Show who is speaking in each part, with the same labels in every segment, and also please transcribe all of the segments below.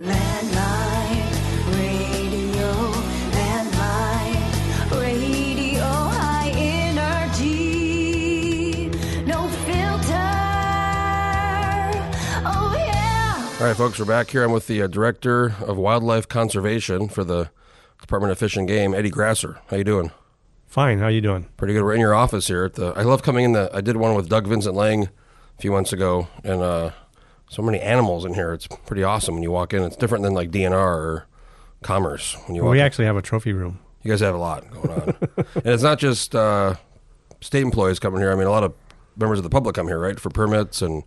Speaker 1: Landline radio, landline radio, high energy, no filter. Oh yeah.
Speaker 2: All right, folks, we're back here. I'm with the uh, director of wildlife conservation for the Department of Fish and Game, Eddie Grasser. How you doing?
Speaker 3: Fine. How you doing?
Speaker 2: Pretty good. We're in your office here. At the, I love coming in. The I did one with Doug Vincent Lang a few months ago, and uh, so many animals in here. It's pretty awesome when you walk in. It's different than like DNR or Commerce when you
Speaker 3: Well,
Speaker 2: walk.
Speaker 3: we
Speaker 2: in.
Speaker 3: actually have a trophy room.
Speaker 2: You guys have a lot going on, and it's not just uh, state employees coming here. I mean, a lot of members of the public come here, right, for permits and.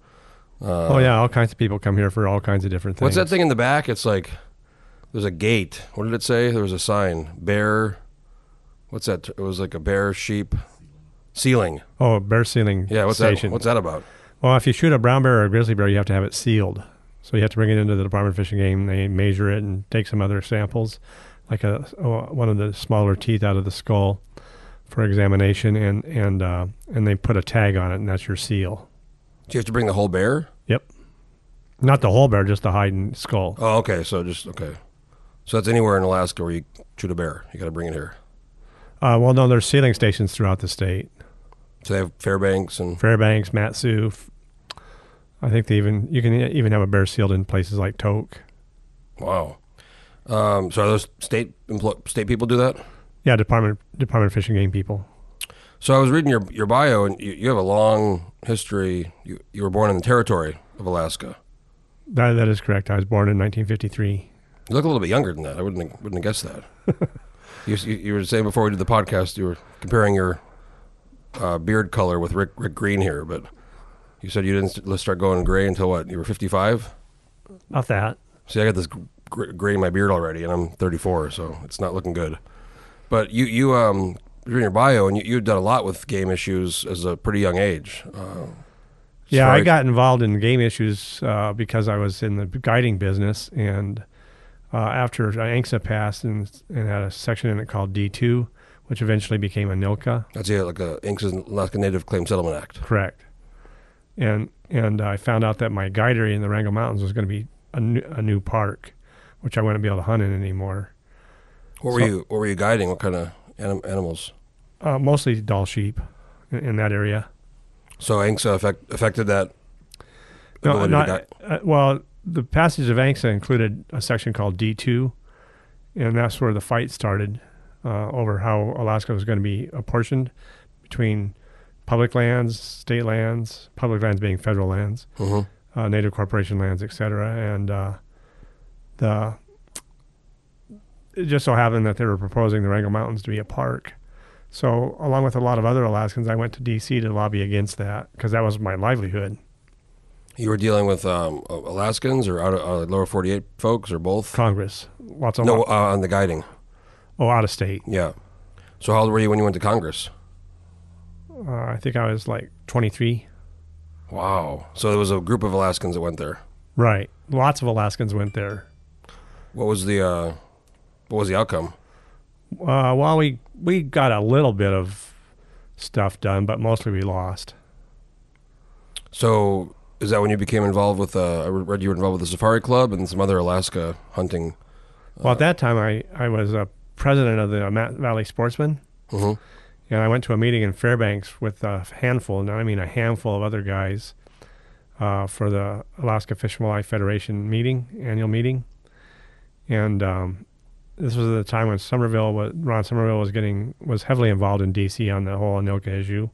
Speaker 3: oh yeah, all kinds of people come here for all kinds of different things.
Speaker 2: What's that thing in the back? It's like there's a gate. What did it say? There was a sign. Bear. What's that? It was like a bear sheep ceiling.
Speaker 3: Oh, bear ceiling.
Speaker 2: Yeah. What's
Speaker 3: station.
Speaker 2: that? What's that about?
Speaker 3: Well, if you shoot a brown bear or a grizzly bear, you have to have it sealed. So you have to bring it into the Department of Fish and Game. They measure it and take some other samples, like a one of the smaller teeth out of the skull, for examination, and and uh, and they put a tag on it, and that's your seal.
Speaker 2: Do you have to bring the whole bear?
Speaker 3: Yep. Not the whole bear, just the hide and skull.
Speaker 2: Oh, okay. So just okay. So that's anywhere in Alaska where you shoot a bear. You got to bring it here.
Speaker 3: Uh, well, no, there's sealing stations throughout the state.
Speaker 2: So they have Fairbanks and
Speaker 3: Fairbanks, Matsu. I think they even you can even have a bear sealed in places like Tok.
Speaker 2: wow. Um, so are those state empl- state people do that?
Speaker 3: Yeah, Department Department of Fish and Game people.
Speaker 2: So I was reading your your bio, and you, you have a long history. You you were born in the territory of Alaska.
Speaker 3: That that is correct. I was born in 1953.
Speaker 2: You look a little bit younger than that. I wouldn't have, wouldn't have guessed that. you, you, you were saying before we did the podcast, you were comparing your uh, beard color with Rick Rick Green here, but you said you didn't st- start going gray until what? You were fifty five.
Speaker 3: Not that.
Speaker 2: See, I got this gray in my beard already, and I'm thirty four, so it's not looking good. But you you um you're in your bio, and you you've done a lot with game issues as a pretty young age. Uh,
Speaker 3: Yeah, I got involved in game issues uh, because I was in the guiding business, and uh, after ANCSA passed and, and had a section in it called D2, which eventually became ANILCA.
Speaker 2: That's yeah, like a Inks Alaska Native Claim Settlement Act.
Speaker 3: Correct. And and I found out that my guidery in the Wrangell Mountains was going to be a new, a new park, which I wouldn't be able to hunt in anymore.
Speaker 2: What were
Speaker 3: So-
Speaker 2: you What were you guiding? What kind of anim- animals?
Speaker 3: Uh, mostly Dall sheep in, in that area.
Speaker 2: So ANCSA affect, affected that.
Speaker 3: No, not, uh, well, the passage of ANCSA included a section called D2, and that's where the fight started uh, over how Alaska was going to be apportioned between public lands, state lands, public lands being federal lands,
Speaker 2: Mhm.
Speaker 3: uh, native corporation lands, etc. And uh, the it just so happened that they were proposing the Wrangell Mountains to be a park. So, along with a lot of other Alaskans, I went to D.C. to lobby against that because that was my livelihood.
Speaker 2: You were dealing with um, Alaskans or out of, uh, lower 48 folks or both?
Speaker 3: Congress, lots of
Speaker 2: No, uh, on the guiding.
Speaker 3: oh, out of state.
Speaker 2: Yeah. So how old were you when you went to Congress?
Speaker 3: Uh, I think I was like 23.
Speaker 2: Wow. So there was a group of Alaskans that went there.
Speaker 3: Right, lots of Alaskans went there.
Speaker 2: What was the uh, what was the outcome?
Speaker 3: Uh, well, we we got a little bit of stuff done, but mostly we lost.
Speaker 2: So is that when you became involved with? Uh, I read you were involved with the Safari Club and some other Alaska hunting.
Speaker 3: Well, at that time, I I was a president of the Valley Sportsmen,
Speaker 2: Mhm.
Speaker 3: And I went to a meeting in Fairbanks with a handful, and I mean a handful of other guys, uh, for the Alaska Fish and Wildlife Federation meeting, annual meeting, and um, this was at the time when Somerville was Ron Somerville was getting was heavily involved in D.C. on the whole ANILCA issue,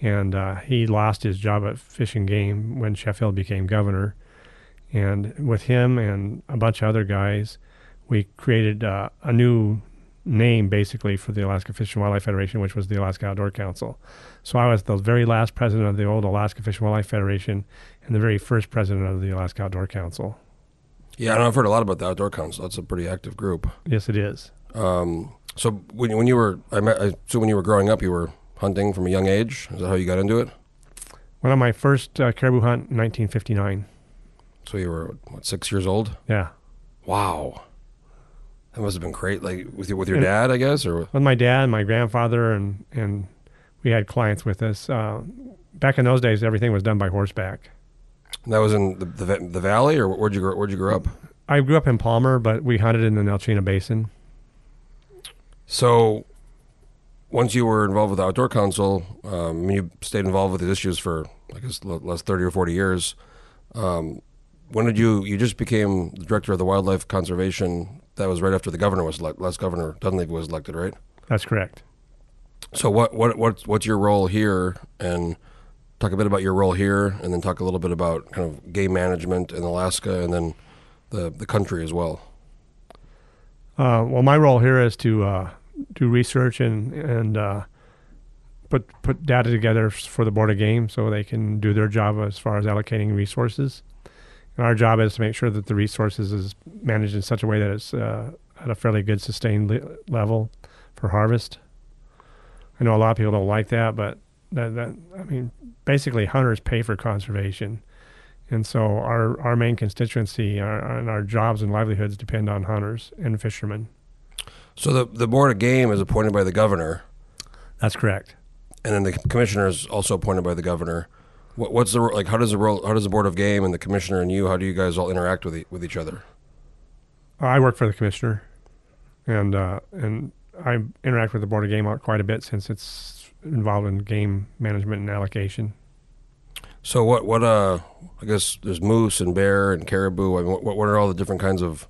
Speaker 3: and uh, he lost his job at Fish and Game when Sheffield became governor, and with him and a bunch of other guys, we created uh, a new name basically for the Alaska Fish and Wildlife Federation, which was the Alaska Outdoor Council. So I was the very last president of the old Alaska Fish and Wildlife Federation and the very first president of the Alaska Outdoor Council.
Speaker 2: Yeah, I know I've heard a lot about the Outdoor Council. That's a pretty active group.
Speaker 3: Yes, it is.
Speaker 2: Um, so when when you were, I, met, I assume when you were growing up, you were hunting from a young age. Is that how you got into it?
Speaker 3: Went on my first uh, caribou hunt in 1959.
Speaker 2: So you were what six years old?
Speaker 3: Yeah,
Speaker 2: Wow, that must have been great. Like with your with your
Speaker 3: And-
Speaker 2: dad, I guess, or
Speaker 3: with my dad and my grandfather, and and we had clients with us. Uh, back in those days, everything was done by horseback.
Speaker 2: that was in the the, the valley, or where'd you grow, where'd you grow up?
Speaker 3: I grew up in Palmer, but we hunted in the Nelchina Basin.
Speaker 2: So, once you were involved with the Outdoor Council, um, you stayed involved with these issues for, I guess, the last 30 or 40 years. Um, when did you, you just became the director of the Wildlife Conservation? That was right after the governor was elected. Last governor, Dunleavy, was elected, right?
Speaker 3: That's correct.
Speaker 2: So, what, what, what's, what's your role here? And talk a bit about your role here, and then talk a little bit about kind of game management in Alaska and then the, the country as well.
Speaker 3: Uh, well, my role here is to uh, do research and and uh, put put data together for the board of game so they can do their job as far as allocating resources. And our job is to make sure that the resources is managed in such a way that it's uh, at a fairly good sustained le- level for harvest. I know a lot of people don't like that, but that, that I mean, basically, hunters pay for conservation, and so our our main constituency our, and our jobs and livelihoods depend on hunters and fishermen.
Speaker 2: So, the, the board of game is appointed by the governor.
Speaker 3: That's correct.
Speaker 2: and then the commissioner is also appointed by the governor. What, what's the like? How does the role? How does the board of game and the commissioner and you? How do you guys all interact with e- with each other?
Speaker 3: I work for the commissioner, and uh, and I interact with the board of game quite a bit since it's involved in game management and allocation.
Speaker 2: So what? What? Uh, I guess there's moose and bear and caribou. I mean, what, what are all the different kinds of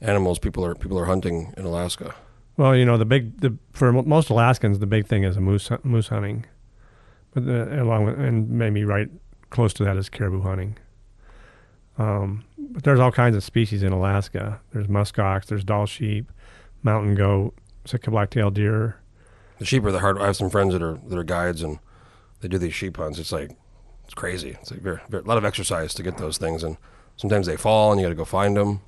Speaker 2: animals people are people are hunting in Alaska?
Speaker 3: Well, you know, the big the for most Alaskans, the big thing is a moose moose hunting, the, along with and maybe right close to that is caribou hunting. Um, but there's all kinds of species in Alaska. There's muskox, there's Dall sheep, mountain goat, Sitka black-tailed deer.
Speaker 2: The sheep are the hard. I have some friends that are that are guides and they do these sheep hunts. It's like it's crazy. It's like very, very, a lot of exercise to get those things, and sometimes they fall and you got to go find them.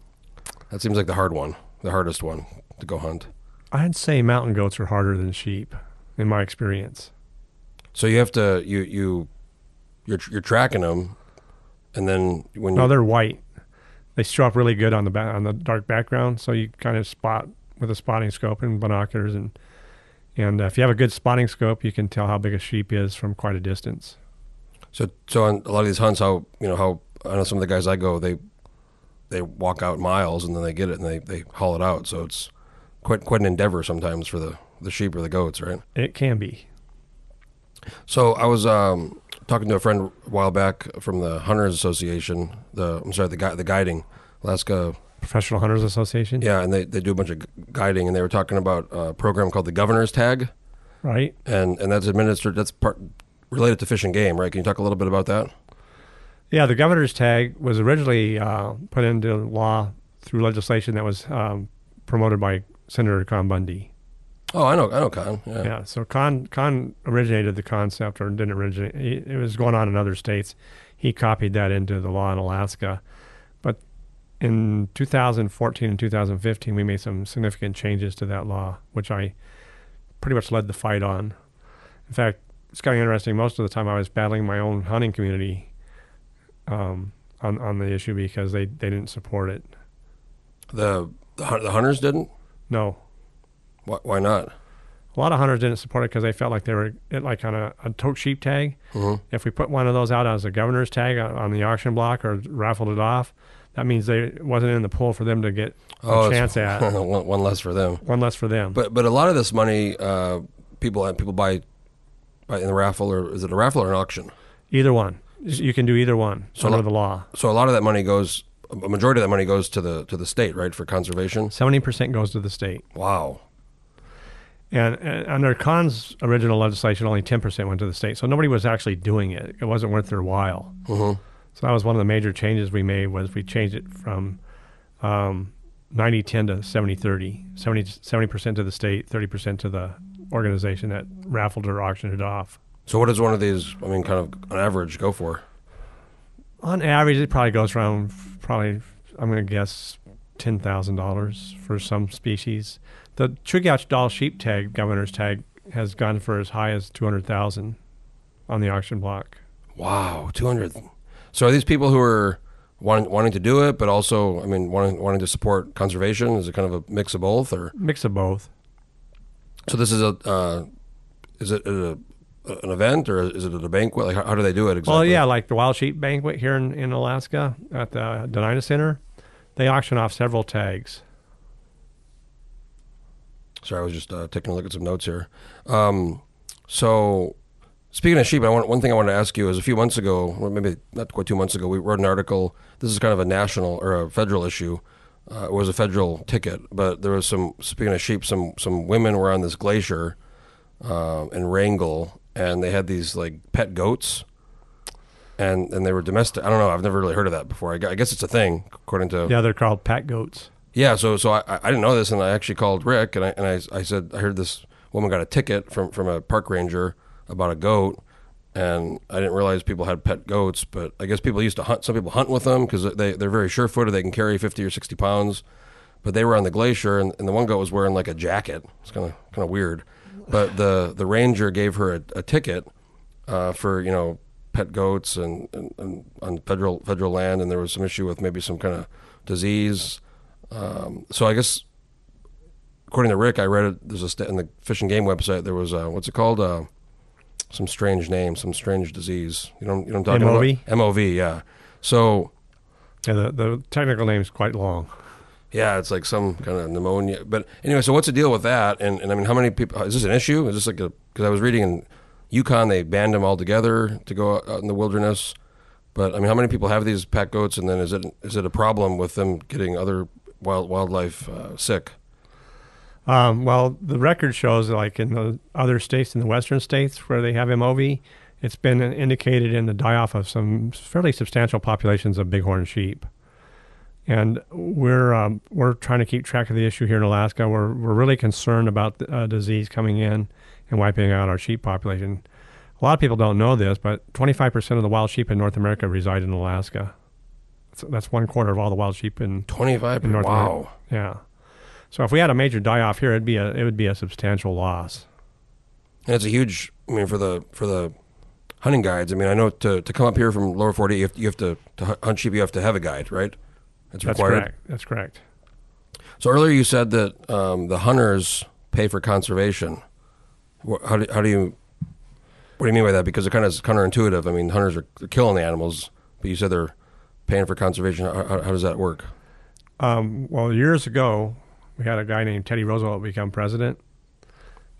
Speaker 2: That seems like the hard one, the hardest one to go hunt.
Speaker 3: I'd say mountain goats are harder than sheep, in my experience.
Speaker 2: So you have to you you you're you're tracking them, and then when you
Speaker 3: No, they're white. They show up really good on the ba- on the dark background, so you kind of spot with a spotting scope and binoculars, and and uh, if you have a good spotting scope, you can tell how big a sheep is from quite a distance.
Speaker 2: so so on a lot of these hunts, how you know how I know some of the guys I go they they walk out miles and then they get it and they they haul it out. So it's quite quite an endeavor sometimes for the the sheep or the goats, right?
Speaker 3: It can be.
Speaker 2: So I was um, talking to a friend a while back from the Hunters Association. The I'm sorry, the guy, the guiding Alaska.
Speaker 3: Professional Hunters Association,
Speaker 2: Yeah, and they, they do a bunch of guiding, and they were talking about a program called the Governor's Tag,
Speaker 3: right?
Speaker 2: and and that's administered. That's part related to fish and game, right? Can you talk a little bit about that?
Speaker 3: Yeah, the governor's tag was originally uh, put into law through legislation that was um, promoted by Senator Con Bunde.
Speaker 2: Oh, I know, I know, Con. Yeah.
Speaker 3: Yeah, so Con Con originated the concept, or didn't originate. It it was going on in other states. He copied that into the law in Alaska, but in 2014 and 2015, we made some significant changes to that law, which I pretty much led the fight on. In fact, it's kind of interesting. Most of the time, I was battling my own hunting community um, on on the issue because they, they didn't support it.
Speaker 2: The the, the hunters didn't.
Speaker 3: No,
Speaker 2: Why, why not?
Speaker 3: a lot of hunters didn't support it because they felt like they were it like on a, a tote sheep tag.
Speaker 2: hmm
Speaker 3: If we put one of those out as a governor's tag on on the auction block or raffled it off, that means they wasn't in the pool for them to get a
Speaker 2: Oh,
Speaker 3: chance at.
Speaker 2: one, one less for them.
Speaker 3: One less for them.
Speaker 2: But but a lot of this money, uh, people people buy, buy in the raffle, or is it a raffle or an auction?
Speaker 3: either one, you can do either one
Speaker 2: So
Speaker 3: under
Speaker 2: lo-
Speaker 3: the law.
Speaker 2: So a lot of that money goes, a majority of that money goes to the to the state, right, for conservation.
Speaker 3: Seventy percent goes to the state,
Speaker 2: Wow.
Speaker 3: And, and under Con's original legislation, only ten percent went to the state. So nobody was actually doing it. It wasn't worth their while.
Speaker 2: hmm
Speaker 3: So that was one of the major changes we made was we changed it from um, 90-10 to 70-30. 70 percent to the state, thirty percent to the organization that raffled or auctioned it off.
Speaker 2: So what does one of these, I mean, kind of on average, go for?
Speaker 3: On average, it probably goes around probably I'm going to guess ten thousand dollars for some species. The Chugach Dall sheep tag, governor's tag, has gone for as high as two hundred thousand on the auction block.
Speaker 2: Wow, two hundred. So are these people who are wanting wanting to do it, but also, I mean, wanting wanting to support conservation? Is it kind of a mix of both, or
Speaker 3: Mix of both.
Speaker 2: so this is a uh, is it a, an event or is it at a banquet? Like how, how do they do it exactly?
Speaker 3: Well, yeah, like the Wild Sheep Banquet here in, in Alaska at the Dena'ina Center. they auction off several tags.
Speaker 2: Sorry, I was just uh, taking a look at some notes here. Um, so, speaking of sheep, I want, one thing I wanted to ask you is a few months ago, maybe not quite two months ago, we wrote an article. This is kind of a national or a federal issue. Uh, it was a federal ticket, but there was some. Speaking of sheep, some some women were on this glacier uh, in Wrangell, and they had these like pet goats, and and they were domestic. I don't know. I've never really heard of that before. I I guess it's a thing, according to
Speaker 3: Yeah, they're called pet goats.
Speaker 2: Yeah, so so I, I didn't know this, and I actually called Rick, and I and I, I said I heard this woman got a ticket from from a park ranger about a goat, and I didn't realize people had pet goats, but I guess people used to hunt. Some people hunt with them because they they're very sure footed. They can carry fifty or sixty pounds, but they were on the glacier, and, and the one goat was wearing like a jacket. It's kind of kind of weird, but the the ranger gave her a, a ticket uh, for you know pet goats and, and, and on federal federal land, and there was some issue with maybe some kind of disease. Um, so I guess, according to Rick, I read it. There's a st- in the Fish and Game website. There was uh, what's it called? Uh, some strange name, some strange disease. You know, you know what I'm talking
Speaker 3: MOV?
Speaker 2: about? MOV, yeah. So
Speaker 3: Yeah, the, the technical name is quite long.
Speaker 2: yeah, it's like some kind of pneumonia. But anyway, so what's the deal with that? And, and I mean, how many people? Is this an issue? Is this like a? Because I was reading in Yukon, they banned them altogether to go out, out in the wilderness. But I mean, how many people have these pack goats? And then is it is it a problem with them getting other wild wildlife uh, sick?
Speaker 3: Um, well, the record shows, like in the other states, in the western states where they have MOV, it's been indicated in the die off of some fairly substantial populations of bighorn sheep. And we're um, we're trying to keep track of the issue here in Alaska. We're we're really concerned about the, uh, disease coming in and wiping out our sheep population. A lot of people don't know this, but 25% of the wild sheep in North America reside in Alaska. That's, that's one quarter of all the wild sheep in
Speaker 2: Twenty five. Wow.
Speaker 3: America. Yeah. So if we had a major die off here, it'd be a it would be a substantial loss.
Speaker 2: And it's a huge. I mean, for the for the hunting guides. I mean, I know to, to come up here from lower forty, you have, you have to to hunt sheep. You have to have a guide, right? That's
Speaker 3: That's correct. That's correct.
Speaker 2: So earlier you said that um, the hunters pay for conservation. How do, how do you? What do you mean by that? Because it kind of is counterintuitive. I mean, hunters they're killing the animals, but you said they're paying for conservation. How, how, does that work?
Speaker 3: Um, well, years ago, we had a guy named Teddy Roosevelt become president,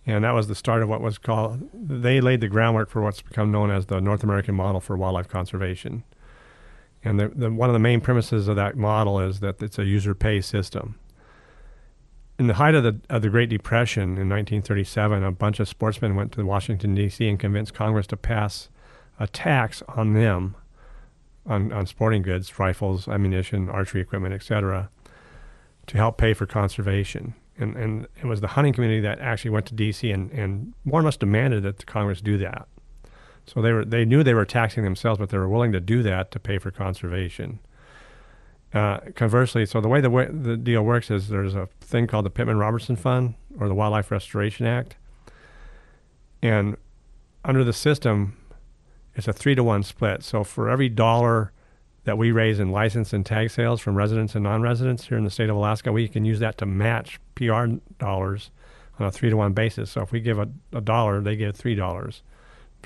Speaker 3: and that was the start of what was called. They laid the groundwork for what's become known as the North American model for wildlife conservation. And the, the, one of the main premises of that model is that it's a user pay system. In the height of the of the Great Depression in 1937, a bunch of sportsmen went to Washington D.C. and convinced Congress to pass a tax on them, on on sporting goods, rifles, ammunition, archery equipment, etc., to help pay for conservation. And and it was the hunting community that actually went to D.C. and and more or less demanded that the Congress do that. So they were they knew they were taxing themselves, but they were willing to do that to pay for conservation. Uh, conversely, so the way the way the deal works is there's a thing called the Pittman Robertson Fund or the Wildlife Restoration Act, and under the system, it's a three to one split. So for every dollar that we raise in license and tag sales from residents and non-residents here in the state of Alaska, we can use that to match PR dollars on a three to one basis. So if we give a, a dollar, they give three dollars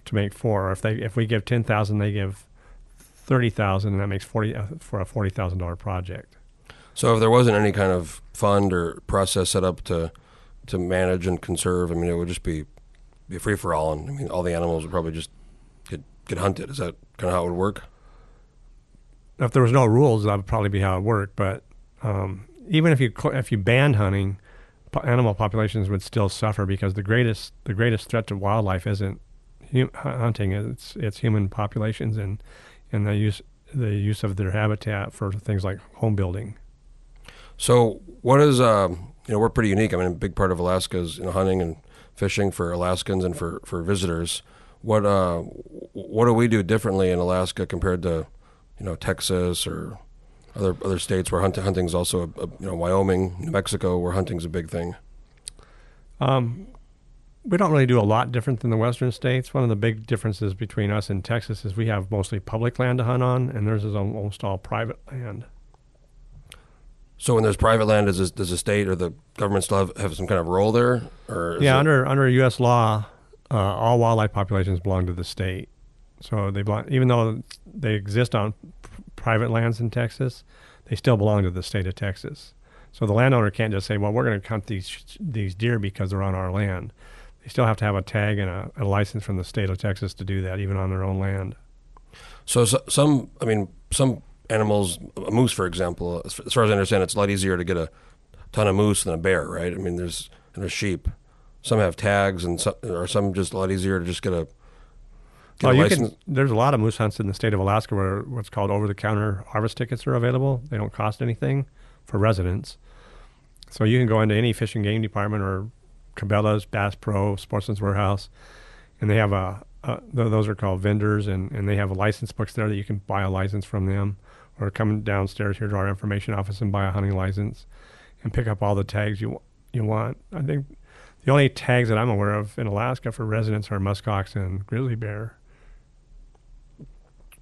Speaker 3: to make four. Or if they if we give ten thousand, they give thirty thousand, and that makes forty uh, for a forty thousand dollar project.
Speaker 2: So if there wasn't any kind of fund or process set up to to manage and conserve, I mean, it would just be be free for all, and I mean, all the animals would probably just get hunted. Is that kind of how it would work?
Speaker 3: If there was no rules, that would probably be how it worked. But um, even if you if you banned hunting, animal populations would still suffer because the greatest the greatest threat to wildlife isn't hu- hu- hunting; it's it's human populations and and the use the use of their habitat for things like home building.
Speaker 2: So what is um, you know we're pretty unique. I mean, a big part of Alaska is you know hunting and fishing for Alaskans and for, for visitors. What uh, what do we do differently in Alaska compared to you know Texas or other other states where hunt, hunting's also a, a, you know Wyoming, New Mexico, where hunting's a big thing.
Speaker 3: Um, we don't really do a lot different than the western states. One of the big differences between us and Texas is we have mostly public land to hunt on, and theirs is almost all private land.
Speaker 2: So when there's private land, does this, does the state or the government still have, have some kind of role there? Or
Speaker 3: Yeah,
Speaker 2: it-
Speaker 3: under under U.S. law, uh, all wildlife populations belong to the state. So they belong, even though they exist on p- private lands in Texas, they still belong to the state of Texas. So the landowner can't just say, "Well, we're going to hunt these these deer because they're on our land." They still have to have a tag and a, a license from the state of Texas to do that, even on their own land.
Speaker 2: So, so some, I mean, some animals, a moose, for example, as far as I understand, it's a lot easier to get a ton of moose than a bear, right? I mean, there's and there's sheep. Some have tags, and some or some just a lot easier to just get a. Get
Speaker 3: Well,
Speaker 2: a oh,
Speaker 3: you
Speaker 2: license.
Speaker 3: can. There's a lot of moose hunts in the state of Alaska where what's called over-the-counter harvest tickets are available. They don't cost anything for residents, so you can go into any fishing game department or Cabela's, Bass Pro, Sportsman's Warehouse, and they have a. a those are called vendors, and, and they have a license books there that you can buy a license from them, or come downstairs here to our information office and buy a hunting license, and pick up all the tags you you want. I think the only tags that I'm aware of in Alaska for residents are muskox and grizzly bear.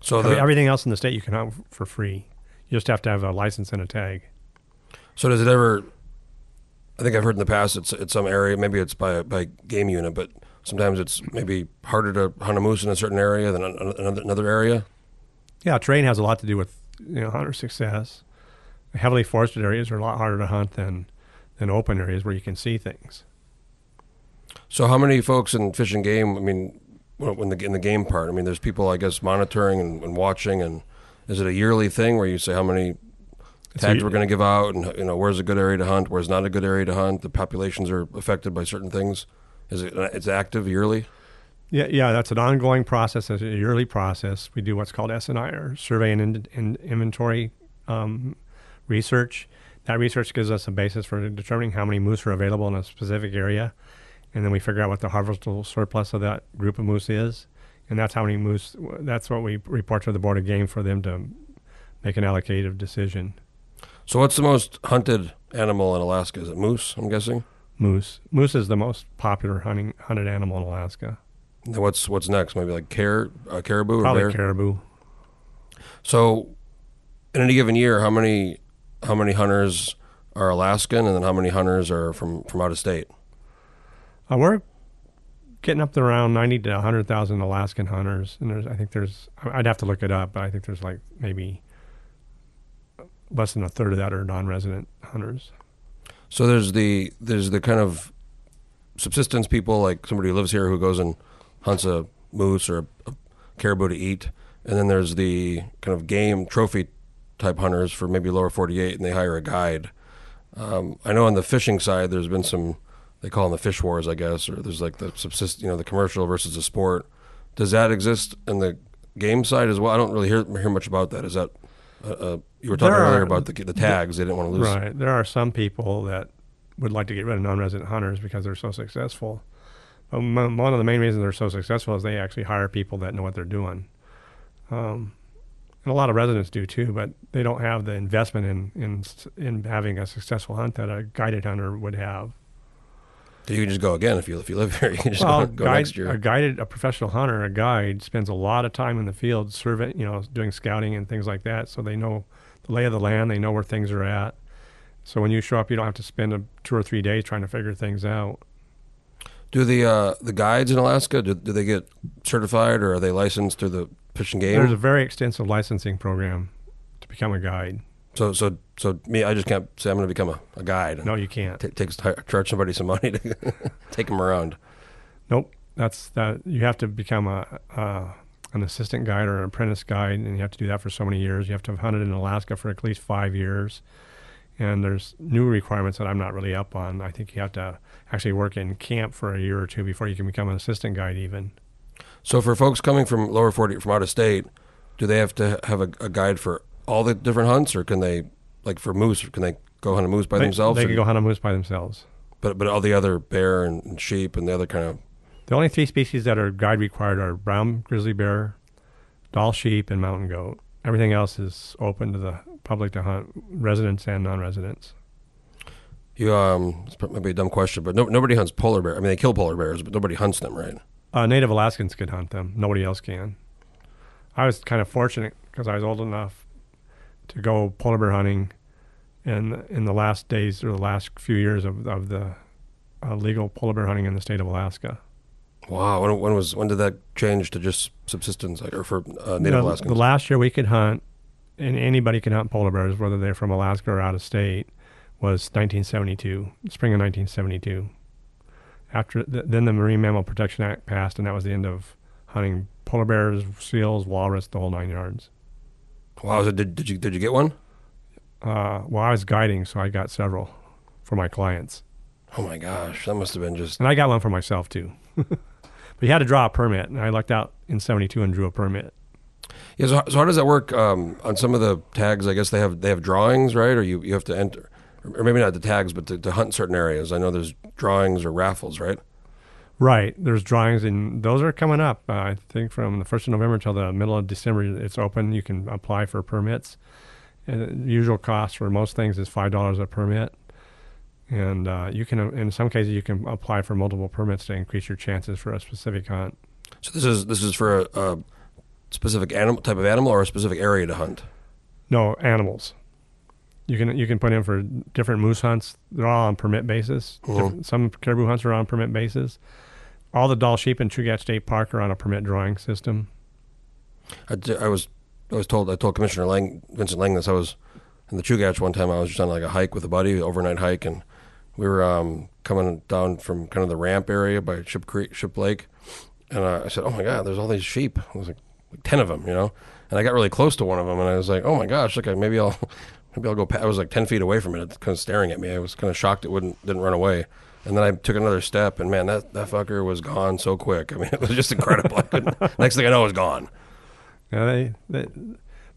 Speaker 2: So the,
Speaker 3: everything else in the state you can hunt for free. You just have to have a license and a tag.
Speaker 2: so does it ever? I think I've heard in the past it's it's some area. Maybe it's by by game unit, but sometimes it's maybe harder to hunt a moose in a certain area than another another area.
Speaker 3: Yeah, terrain has a lot to do with you know hunter success. Heavily forested areas are a lot harder to hunt than than open areas where you can see things.
Speaker 2: So how many folks in fish and game? I mean, when the in the game part, I mean, there's people I guess monitoring and, and watching, and is it a yearly thing where you say how many tags we're going to give out, and you know where's a good area to hunt, where's not a good area to hunt? The populations are affected by certain things. Is it it's active yearly?
Speaker 3: Yeah, yeah, that's an ongoing process. It's a yearly process. We do what's called SNI or survey and in, in, inventory um, research. That research gives us a basis for determining how many moose are available in a specific area, and then we figure out what the harvestable surplus of that group of moose is, and that's how many moose. That's what we report to the board of game for them to make an allocative decision.
Speaker 2: So what's the most hunted animal in Alaska? Is it moose? I'm guessing.
Speaker 3: Moose. Moose is the most popular hunting hunted animal in Alaska.
Speaker 2: And what's what's next? Maybe like car, uh, caribou or
Speaker 3: Probably
Speaker 2: bear.
Speaker 3: caribou.
Speaker 2: So, in any given year, how many how many hunters are Alaskan, and then how many hunters are from from out of state?
Speaker 3: Uh, we're getting up to around ninety to hundred thousand Alaskan hunters, and there's I think there's I'd have to look it up, but I think there's like maybe less than a third of that are non-resident hunters.
Speaker 2: So there's the there's the kind of subsistence people like somebody who lives here who goes and hunts a moose or a caribou to eat, and then there's the kind of game trophy type hunters for maybe lower 48, and they hire a guide. Um, I know on the fishing side, there's been some they call them the fish wars, I guess, or there's like the subsist, you know, the commercial versus the sport. Does that exist in the game side as well? I don't really hear hear much about that. Is that uh, uh, you were talking
Speaker 3: There
Speaker 2: earlier
Speaker 3: are-
Speaker 2: about the the tags? They didn't want to lose.
Speaker 3: Right. There are some people that would like to get rid of non-resident hunters because they're so successful. But m- one of the main reasons they're so successful is they actually hire people that know what they're doing. Um, and a lot of residents do too, but they don't have the investment in in in having a successful hunt that a guided hunter would have.
Speaker 2: You can just go again if you if you live here. You can just
Speaker 3: well,
Speaker 2: go, go
Speaker 3: guide,
Speaker 2: next year.
Speaker 3: a guided, a professional hunter, a guide spends a lot of time in the field, survey, you know, doing scouting and things like that. So they know the lay of the land, they know where things are at. So when you show up, you don't have to spend a, two or three days trying to figure things out.
Speaker 2: Do the uh, the guides in Alaska do, do they get certified or are they licensed through the fish and game?
Speaker 3: There's a very extensive licensing program to become a guide.
Speaker 2: So so so me, I just can't say I'm going to become a, a guide.
Speaker 3: No, you can't.
Speaker 2: T- takes charge somebody some money to take them around.
Speaker 3: Nope. That's that. You have to become a, a an assistant guide or an apprentice guide, and you have to do that for so many years. You have to have hunted in Alaska for at least five years. And there's new requirements that I'm not really up on. I think you have to actually work in camp for a year or two before you can become an assistant guide, even.
Speaker 2: So for folks coming from lower 40 from out of state, do they have to have a, a guide for all the different hunts, or can they like for moose? Can they go hunt a moose by
Speaker 3: they,
Speaker 2: themselves?
Speaker 3: They
Speaker 2: or-
Speaker 3: can go hunt a moose by themselves.
Speaker 2: but but all the other bear and, and sheep and the other kind of
Speaker 3: The only three species that are guide required are brown grizzly bear, Dall sheep, and mountain goat. Everything else is open to the public to hunt, residents and non-residents.
Speaker 2: you um. It's maybe a dumb question, but no, nobody hunts polar bear. I mean, they kill polar bears, but nobody hunts them, right?
Speaker 3: Uh, Native Alaskans can hunt them. Nobody else can. I was kind of fortunate because I was old enough to go polar bear hunting, in in the last days or the last few years of of the uh, legal polar bear hunting in the state of Alaska.
Speaker 2: Wow. When, when was when did that change to just subsistence, or for uh, Native
Speaker 3: You know,
Speaker 2: Alaskans?
Speaker 3: The last year we could hunt and anybody could hunt polar bears, whether they're from Alaska or out of state, was 1972, spring of 1972. After th- then, the Marine Mammal Protection Act passed, and that was the end of hunting polar bears, seals, walrus, the whole nine yards.
Speaker 2: Wow. So did, did you did you get one?
Speaker 3: Uh, well, I was guiding, so I got several for my clients,
Speaker 2: Oh my gosh, that must have been just
Speaker 3: and I got one for myself too. but you had to draw a permit, and I lucked out in '72 and drew a permit.
Speaker 2: Yeah, so, so how does that work um, on some of the tags? I guess they have they have drawings, right? Or you, you have to enter, or maybe not the tags, but to, to hunt certain areas. I know there's drawings or raffles, right?
Speaker 3: Right. There's drawings, and those are coming up. Uh, I think from the first of November until the middle of December, it's open. You can apply for permits. And the usual cost for most things is five dollars a permit, and uh, you can, in some cases, you can apply for multiple permits to increase your chances for a specific hunt.
Speaker 2: So this is this is for a, a specific animal type of animal or a specific area to hunt.
Speaker 3: No animals. You can you can put in for different moose hunts. They're all on permit basis.
Speaker 2: Mhm.
Speaker 3: Some caribou hunts are on permit basis. All the Dall sheep in Chugach State Park are on a permit drawing system.
Speaker 2: I, I was I was told I told Commissioner Lang Vincent Lang this. I was in the Chugach one time. I was just on like a hike with a buddy, overnight hike, and we were um, coming down from kind of the ramp area by Ship Creek, Ship Lake, and I said, "Oh my God, there's all these sheep." I was like, like ten of them, you know. And I got really close to one of them, and I was like, "Oh my gosh, look, maybe I'll maybe I'll go." Pa-. I was like ten feet away from it, it's kind of staring at me. I was kind of shocked it wouldn't didn't run away. And then I took another step, and man, that, that fucker was gone so quick. I mean, it was just incredible. Next thing I know, it was gone.
Speaker 3: Yeah, they, they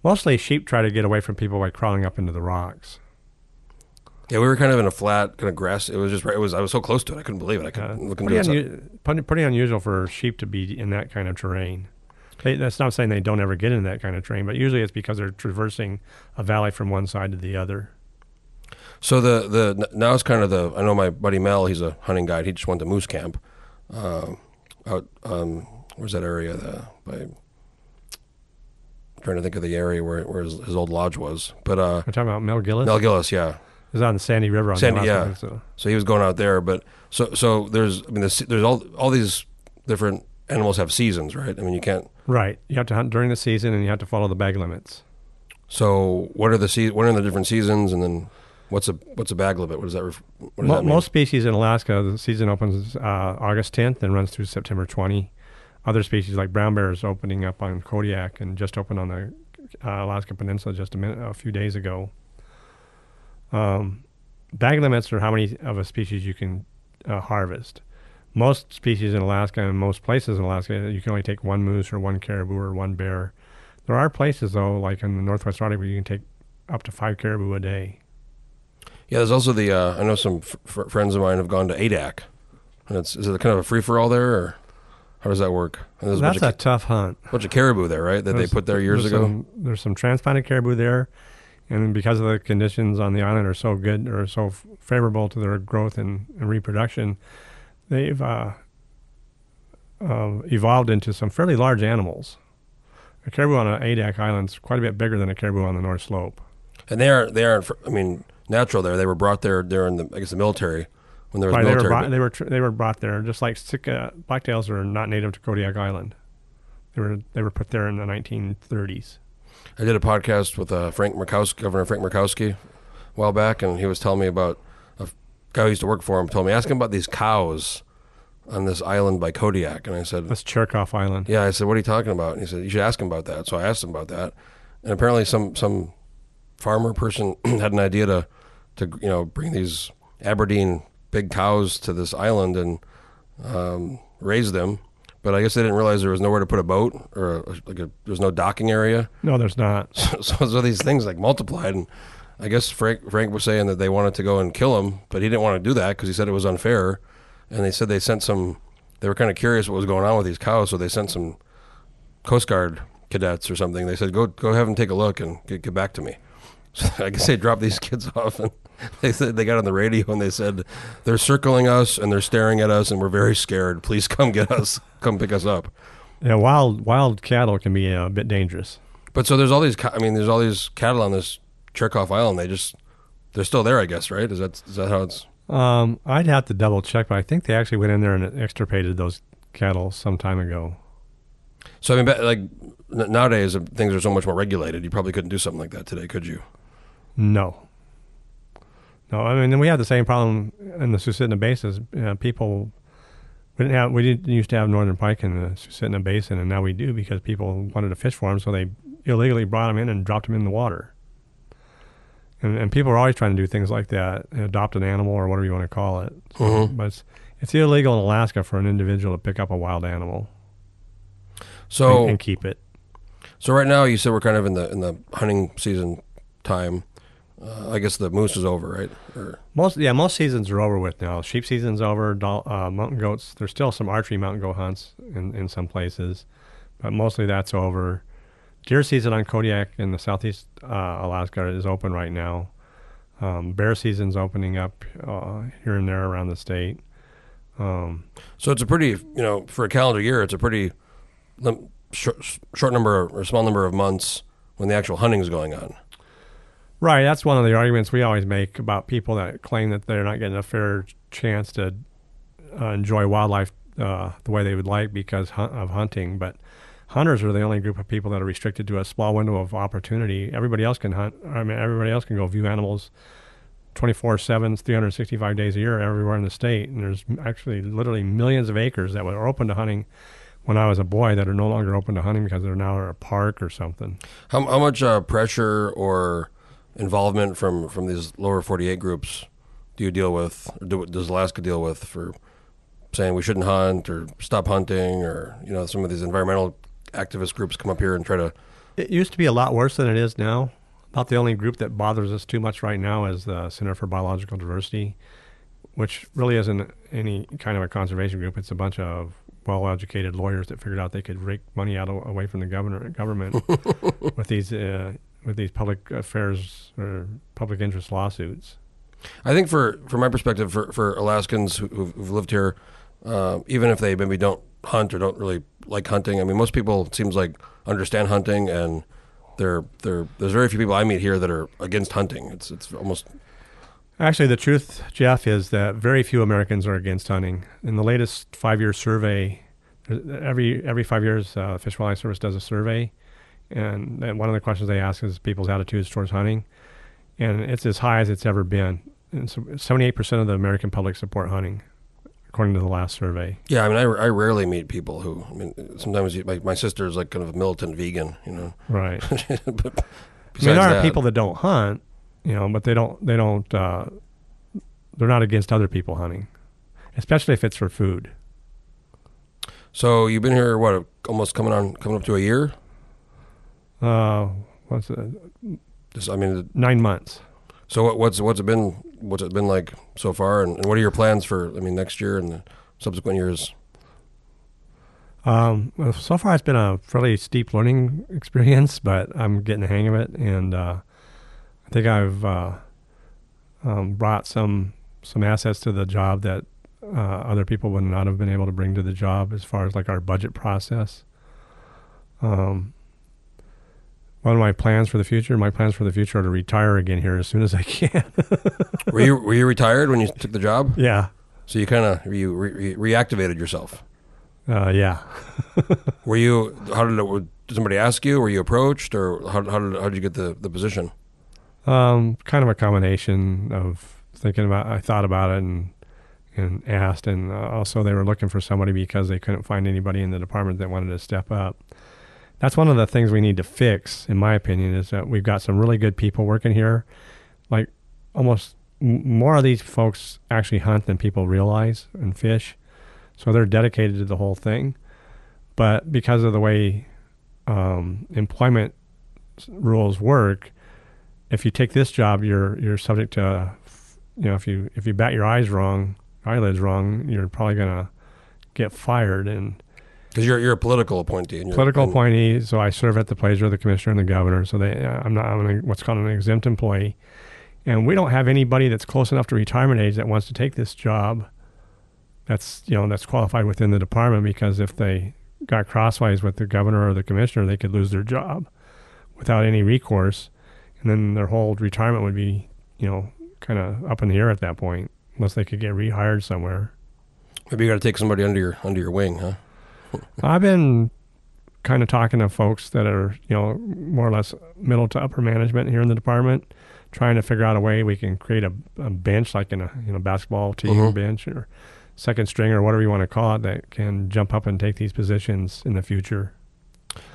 Speaker 3: mostly sheep try to get away from people by crawling up into the rocks.
Speaker 2: Yeah, we were kind of in a flat kind of grass. It was just right. It was. I was so close to it. I couldn't believe it. I
Speaker 3: Uh,
Speaker 2: couldn't look
Speaker 3: pretty,
Speaker 2: into
Speaker 3: unu- pretty, pretty unusual for sheep to be in that kind of terrain. They, that's not saying they don't ever get in that kind of terrain, but usually it's because they're traversing a valley from one side to the other.
Speaker 2: So the the now it's kind of the. I know my buddy Mel. He's a hunting guide. He just went to moose camp. Uh, out um, where's that area? The by. trying to think of the area where where his, his old lodge was, but uh,
Speaker 3: We're talking about Mel Gillis.
Speaker 2: Mel Gillis, yeah.
Speaker 3: is on the Sandy River on
Speaker 2: Sandy,
Speaker 3: the
Speaker 2: yeah.
Speaker 3: Peninsula.
Speaker 2: So he was going out there, but so so there's I mean there's, there's all all these different animals have seasons, right? I mean you can't.
Speaker 3: Right. You have to hunt during the season and you have to follow the bag limits.
Speaker 2: So what are the se- what are the different seasons, and then what's a what's a bag limit? What does that ref- what does
Speaker 3: Mo-
Speaker 2: that
Speaker 3: most species in Alaska, the season opens uh, August 10th and runs through September 20. Other species like brown bear is opening up on Kodiak and just opened on the uh, Alaska Peninsula just a minute, a few days ago. Um, bag limits are how many of a species you can uh, harvest. Most species in Alaska and most places in Alaska, you can only take one moose or one caribou or one bear. There are places though, like in the Northwest Arctic, where you can take up to five caribou a day.
Speaker 2: Yeah, there's also the. Uh, I know some f- friends of mine have gone to Adak, and it's is it kind of a free for all there, or how does that work? And there's a
Speaker 3: That's a
Speaker 2: bunch,
Speaker 3: tough hunt.
Speaker 2: of, bunch of caribou there, right? That they put there years
Speaker 3: there's
Speaker 2: ago.
Speaker 3: Some, there's some transplanted caribou there, and because of the conditions on the island are so good or so f- favorable to their growth and, and reproduction, they've uh, uh, evolved into some fairly large animals. A caribou on an Adak Island is quite a bit bigger than a caribou on the North Slope.
Speaker 2: And they aren't. They aren't. I mean, natural there. They were brought there during the I guess the military when there was
Speaker 3: Right, they were
Speaker 2: military.
Speaker 3: brought, they were tr- they were brought there just like Sitka blacktails are not native to Kodiak Island. They were they were put there in the 1930s.
Speaker 2: I did a podcast with uh, Frank Murkowski, Governor Frank Murkowski, a while back, and he was telling me about a guy who used to work for him. Told me, ask him about these cows on this island by Kodiak, and I said,
Speaker 3: That's Chirikof Island.
Speaker 2: Yeah, I said, "What are you talking about?" And he said, "You should ask him about that." So I asked him about that, and apparently some some farmer person had an idea to to you know bring these Aberdeen big cows to this island and um, raise them, but I guess they didn't realize there was nowhere to put a boat or a, like a, there's no docking area.
Speaker 3: No, there's not.
Speaker 2: So, so, so these things like multiplied, and I guess Frank Frank was saying that they wanted to go and kill him, but he didn't want to do that because he said it was unfair. And they said they sent some. They were kind of curious what was going on with these cows, so they sent some Coast Guard cadets or something. They said, "Go go have them take a look and get, get back to me." So I guess they dropped these kids off, and they said they got on the radio and they said they're circling us and they're staring at us and we're very scared. Please come get us, come pick us up.
Speaker 3: Yeah, wild wild cattle can be uh, a bit dangerous.
Speaker 2: But so there's all these. I mean, there's all these cattle on this Chirikof Island. They just they're still there, I guess, right? Is that is that how it's?
Speaker 3: Um, I'd have to double check, but I think they actually went in there and extirpated those cattle some time ago.
Speaker 2: So I mean, like nowadays uh, things are so much more regulated. You probably couldn't do something like that today, could you?
Speaker 3: No. No, I mean we had the same problem in the Susitna Basin. Uh, people we didn't have we didn't used to have northern pike in the Susitna Basin, and now we do because people wanted to fish for them, so they illegally brought them in and dropped them in the water. And, and people are always trying to do things like that, adopt an animal or whatever you want to call it. So,
Speaker 2: Mhm.
Speaker 3: But it's, it's illegal in Alaska for an individual to pick up a wild animal
Speaker 2: So
Speaker 3: and, and keep it.
Speaker 2: So right now, you said we're kind of in the in the hunting season time. Uh, I guess the moose is over, right? Or,
Speaker 3: Most yeah, most seasons are over with now. Sheep season's over. Dol- uh, mountain goats. There's still some archery mountain goat hunts in, in some places, but mostly that's over. Deer season on Kodiak in the southeast uh, Alaska is open right now. Um, bear season's opening up uh, here and there around the state. Um,
Speaker 2: so it's a pretty, you know, for a calendar year, it's a pretty short, short number or small number of months when the actual hunting is going on.
Speaker 3: Right, that's one of the arguments we always make about people that claim that they're not getting a fair chance to uh, enjoy wildlife uh, the way they would like because of hunting. But hunters are the only group of people that are restricted to a small window of opportunity. Everybody else can hunt. I mean, everybody else can go view animals 24 7, 365 days a year everywhere in the state. And there's actually literally millions of acres that were open to hunting when I was a boy that are no longer open to hunting because they're now in a park or something.
Speaker 2: How, how much uh, pressure or involvement from, from these lower 48 groups do you deal with, or do, does Alaska deal with for saying we shouldn't hunt or stop hunting or, you know, some of these environmental activist groups come up here and try to
Speaker 3: It used to be a lot worse than it is now. About the only group that bothers us too much right now is the Center for Biological Diversity, which really isn't any kind of a conservation group. It's a bunch of well-educated lawyers that figured out they could rake money out away from the governor, government with these uh, with these public affairs or public interest lawsuits.
Speaker 2: I think for from my perspective, for for Alaskans who, who've, who've lived here, uh, even if they maybe don't hunt or don't really like hunting, I mean, most people it seems like understand hunting, and they're they're there's very few people I meet here that are against hunting. It's it's almost
Speaker 3: Actually, the truth, Jeff, is that very few Americans are against hunting. In the latest five-year survey, every every five years, uh, Fish and Wildlife Service does a survey, and, and one of the questions they ask is people's attitudes towards hunting, and it's as high as it's ever been. And so, seventy-eight percent of the American public support hunting, according to the last survey.
Speaker 2: yeah. I mean, I, I rarely meet people who. I mean, sometimes you, my my sister is like kind of a militant vegan, you know.
Speaker 3: Right.
Speaker 2: but
Speaker 3: I mean, there are
Speaker 2: that,
Speaker 3: people that don't hunt, you know, but they don't they don't uh, they're not against other people hunting, especially if it's for food.
Speaker 2: So you've been here what almost coming on coming up to a year.
Speaker 3: Uh, what's it?
Speaker 2: Just, I mean,
Speaker 3: Nine months.
Speaker 2: so what, what's what's it been what's it been like so far, and, and what are your plans for I mean next year and the subsequent years?
Speaker 3: Um, well, so far, it's been a fairly steep learning experience, but I'm getting the hang of it, and uh, I think I've uh, um, brought some some assets to the job that uh, other people would not have been able to bring to the job, as far as like our budget process. Um, one of my plans for the future, my plans for the future are to retire again here as soon as I can.
Speaker 2: were you were you retired when you took the job?
Speaker 3: yeah,
Speaker 2: So you kind of you re- re- reactivated yourself.
Speaker 3: uh, yeah.
Speaker 2: Were you? How did it? Did somebody ask you? Were you approached, or how, how did how did you get the, the position?
Speaker 3: Um, kind of a combination of thinking about. I thought about it and and asked, and uh, also they were looking for somebody because they couldn't find anybody in the department that wanted to step up. That's one of the things we need to fix, in my opinion, is that we've got some really good people working here. Like almost more of these folks actually hunt than people realize and fish, so they're dedicated to the whole thing. But because of the way um, employment rules work, if you take this job, you're you're subject to, you know, if you if you bat your eyes wrong, eyelids wrong, you're probably gonna get fired. And
Speaker 2: Because you're you're a political appointee. And
Speaker 3: political
Speaker 2: and-
Speaker 3: appointee, so I serve at the pleasure of the commissioner and the governor. So they, uh, I'm not I'm an, what's called an exempt employee, and we don't have anybody that's close enough to retirement age that wants to take this job. That's you know that's qualified within the department because if they got crosswise with the governor or the commissioner, they could lose their job without any recourse, and then their whole retirement would be you know kind of up in the air at that point unless they could get rehired somewhere.
Speaker 2: Maybe you got to take somebody under your under your wing, huh?
Speaker 3: I've been kind of talking to folks that are, you know, more or less middle to upper management here in the department, trying to figure out a way we can create a, a bench like in a you know basketball team
Speaker 2: Mhm.
Speaker 3: bench or second string or whatever you want to call it that can jump up and take these positions in the future.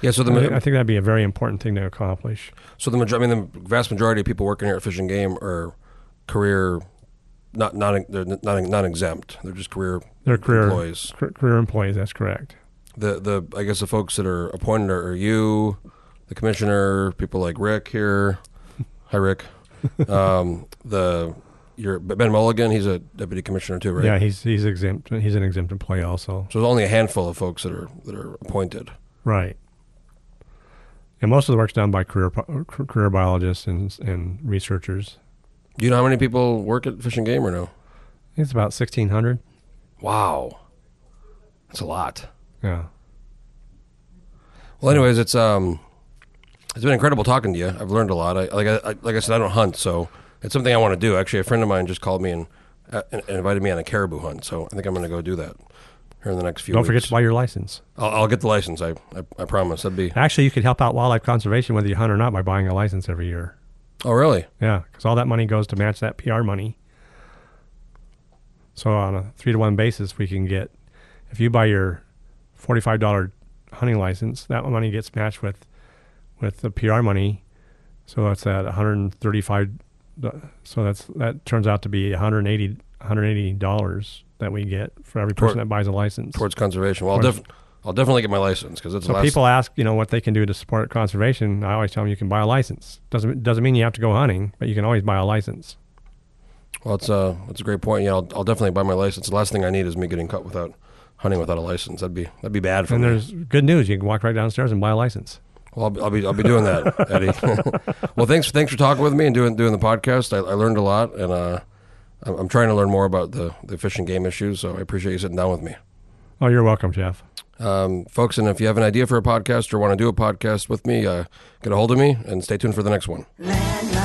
Speaker 2: Yeah. So the
Speaker 3: I, I think that'd be a very important thing to accomplish.
Speaker 2: so the major- I mean the vast majority of people working here at Fish and Game are career, not not they're not not exempt. They're just career
Speaker 3: They're career
Speaker 2: employees.
Speaker 3: career employees. That's correct.
Speaker 2: The the I guess the folks that are appointed are, are you, the commissioner, people like Rick here. Hi Rick. um, the your Ben Mulligan, he's a deputy commissioner too, right?
Speaker 3: Yeah, he's he's exempt. He's an exempt employee also.
Speaker 2: So there's only a handful of folks that are that are appointed.
Speaker 3: Right. And most of the work's done by career career biologists and and researchers.
Speaker 2: Do you know how many people work at Fish and Game or no?
Speaker 3: I think it's about sixteen hundred.
Speaker 2: Wow, that's a lot.
Speaker 3: Yeah.
Speaker 2: Well, anyways, it's um, it's been incredible talking to you. I've learned a lot. I like I, like I said, I don't hunt, so it's something I want to do. Actually, a friend of mine just called me and, uh, and invited me on a caribou hunt, so I think I'm going to go do that here in the next few.
Speaker 3: Don't forget to buy your license.
Speaker 2: I'll, I'll get the license. I, I I promise. That'd be.
Speaker 3: Actually, you could help out wildlife conservation whether you hunt or not by buying a license every year.
Speaker 2: Oh, really?
Speaker 3: Yeah, because all that money goes to match that PR money. So on a three to one basis, we can get if you buy your forty-five dollar hunting license, that money gets matched with with the PR money. So that's at one hundred and thirty-five. So that's that turns out to be one hundred and eighty. dollars that we get for every person
Speaker 2: Toward-
Speaker 3: that buys a license.
Speaker 2: Towards conservation. Well, I'll, def- I'll definitely get my license because it's
Speaker 3: So people ask, you know, what they can do to support conservation. I always tell them you can buy a license. Doesn't doesn't mean you have to go hunting, but you can always buy a license.
Speaker 2: Well, it's uh, it's a great point. Yeah, I'll, I'll definitely buy my license. The last thing I need is me getting cut without hunting without a license. That'd be that'd be bad for
Speaker 3: And
Speaker 2: me.
Speaker 3: there's good news. You can walk right downstairs and buy a license.
Speaker 2: Well, I'll be, I'll be I'll be doing that, Eddie. well, thanks thanks for talking with me and doing doing the podcast. I, I learned a lot, and uh, I'm, I'm trying to learn more about the the fish and game issues. So I appreciate you sitting down with me,
Speaker 3: Oh, you're welcome, Jeff.
Speaker 2: um, folks. And if you have an idea for a podcast or want to do a podcast with me, uh, get a hold of me and stay tuned for the next one.
Speaker 1: Land